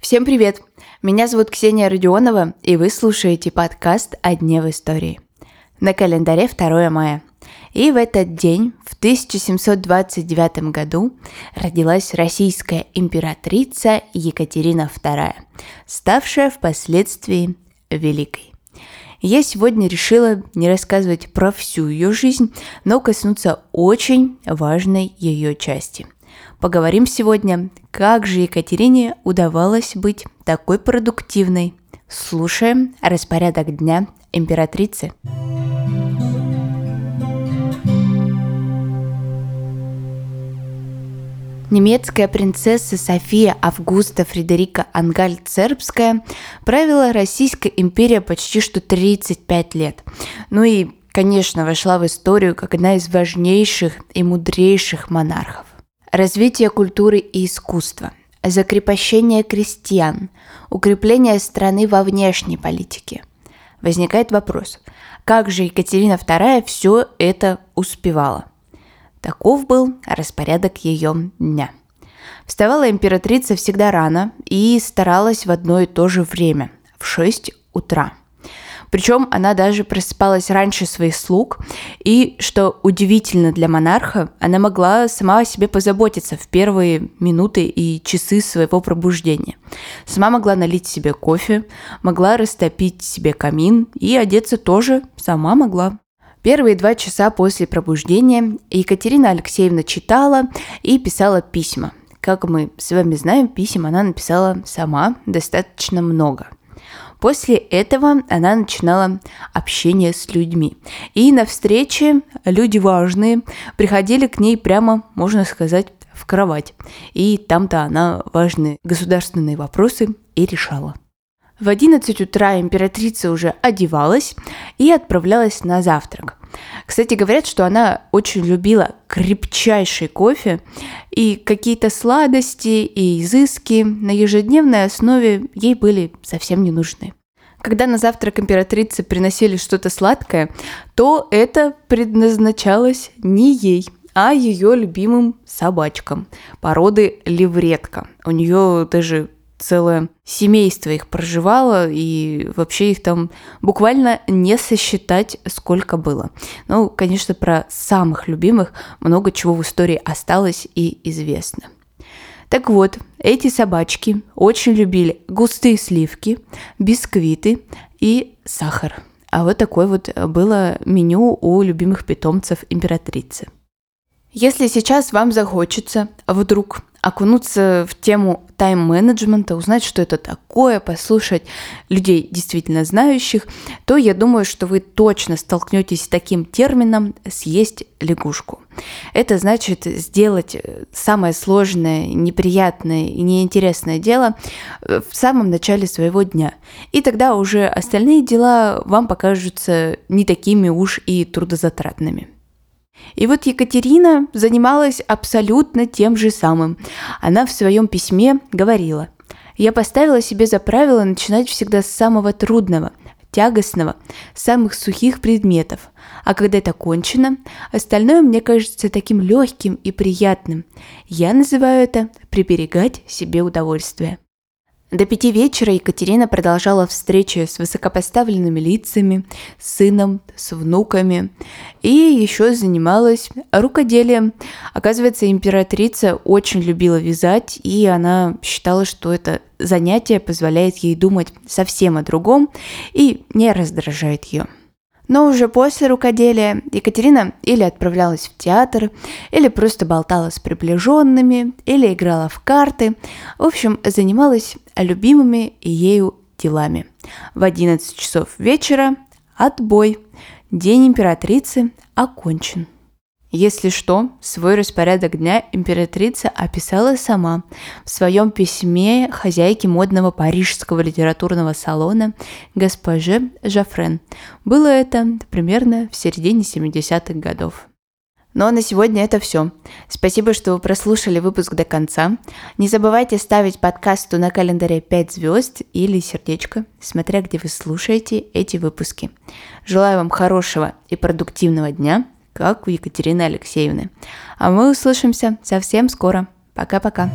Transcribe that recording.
Всем привет! Меня зовут Ксения Родионова, и вы слушаете подкаст «О дне в истории». На календаре 2 мая. И в этот день, в 1729 году, родилась российская императрица Екатерина II, ставшая впоследствии Великой. Я сегодня решила не рассказывать про всю ее жизнь, но коснуться очень важной ее части – Поговорим сегодня, как же Екатерине удавалось быть такой продуктивной. Слушаем распорядок дня императрицы. Немецкая принцесса София Августа Фредерика Ангальд-Сербская правила Российской империи почти что 35 лет. Ну и, конечно, вошла в историю как одна из важнейших и мудрейших монархов. Развитие культуры и искусства, закрепощение крестьян, укрепление страны во внешней политике. Возникает вопрос, как же Екатерина II все это успевала? Таков был распорядок ее дня. Вставала императрица всегда рано и старалась в одно и то же время, в 6 утра – причем она даже просыпалась раньше своих слуг, и, что удивительно для монарха, она могла сама о себе позаботиться в первые минуты и часы своего пробуждения. Сама могла налить себе кофе, могла растопить себе камин и одеться тоже сама могла. Первые два часа после пробуждения Екатерина Алексеевна читала и писала письма. Как мы с вами знаем, писем она написала сама достаточно много. После этого она начинала общение с людьми. И на встрече люди важные приходили к ней прямо, можно сказать, в кровать. И там-то она важные государственные вопросы и решала. В 11 утра императрица уже одевалась и отправлялась на завтрак. Кстати, говорят, что она очень любила крепчайший кофе и какие-то сладости и изыски на ежедневной основе ей были совсем не нужны. Когда на завтрак императрицы приносили что-то сладкое, то это предназначалось не ей, а ее любимым собачкам породы левретка. У нее даже целое семейство их проживало, и вообще их там буквально не сосчитать, сколько было. Ну, конечно, про самых любимых много чего в истории осталось и известно. Так вот, эти собачки очень любили густые сливки, бисквиты и сахар. А вот такое вот было меню у любимых питомцев императрицы. Если сейчас вам захочется вдруг окунуться в тему тайм-менеджмента, узнать, что это такое, послушать людей действительно знающих, то я думаю, что вы точно столкнетесь с таким термином «съесть лягушку». Это значит сделать самое сложное, неприятное и неинтересное дело в самом начале своего дня. И тогда уже остальные дела вам покажутся не такими уж и трудозатратными. И вот Екатерина занималась абсолютно тем же самым. Она в своем письме говорила, «Я поставила себе за правило начинать всегда с самого трудного, тягостного, самых сухих предметов. А когда это кончено, остальное мне кажется таким легким и приятным. Я называю это «приберегать себе удовольствие». До пяти вечера Екатерина продолжала встречи с высокопоставленными лицами, с сыном, с внуками и еще занималась рукоделием. Оказывается, императрица очень любила вязать, и она считала, что это занятие позволяет ей думать совсем о другом и не раздражает ее. Но уже после рукоделия Екатерина или отправлялась в театр, или просто болтала с приближенными, или играла в карты. В общем, занималась любимыми ею делами. В 11 часов вечера отбой. День императрицы окончен. Если что, свой распорядок дня императрица описала сама в своем письме хозяйке модного парижского литературного салона госпоже Жафрен. Было это примерно в середине 70-х годов. Ну а на сегодня это все. Спасибо, что вы прослушали выпуск до конца. Не забывайте ставить подкасту на календаре 5 звезд или сердечко, смотря где вы слушаете эти выпуски. Желаю вам хорошего и продуктивного дня – как у Екатерины Алексеевны. А мы услышимся совсем скоро. Пока-пока.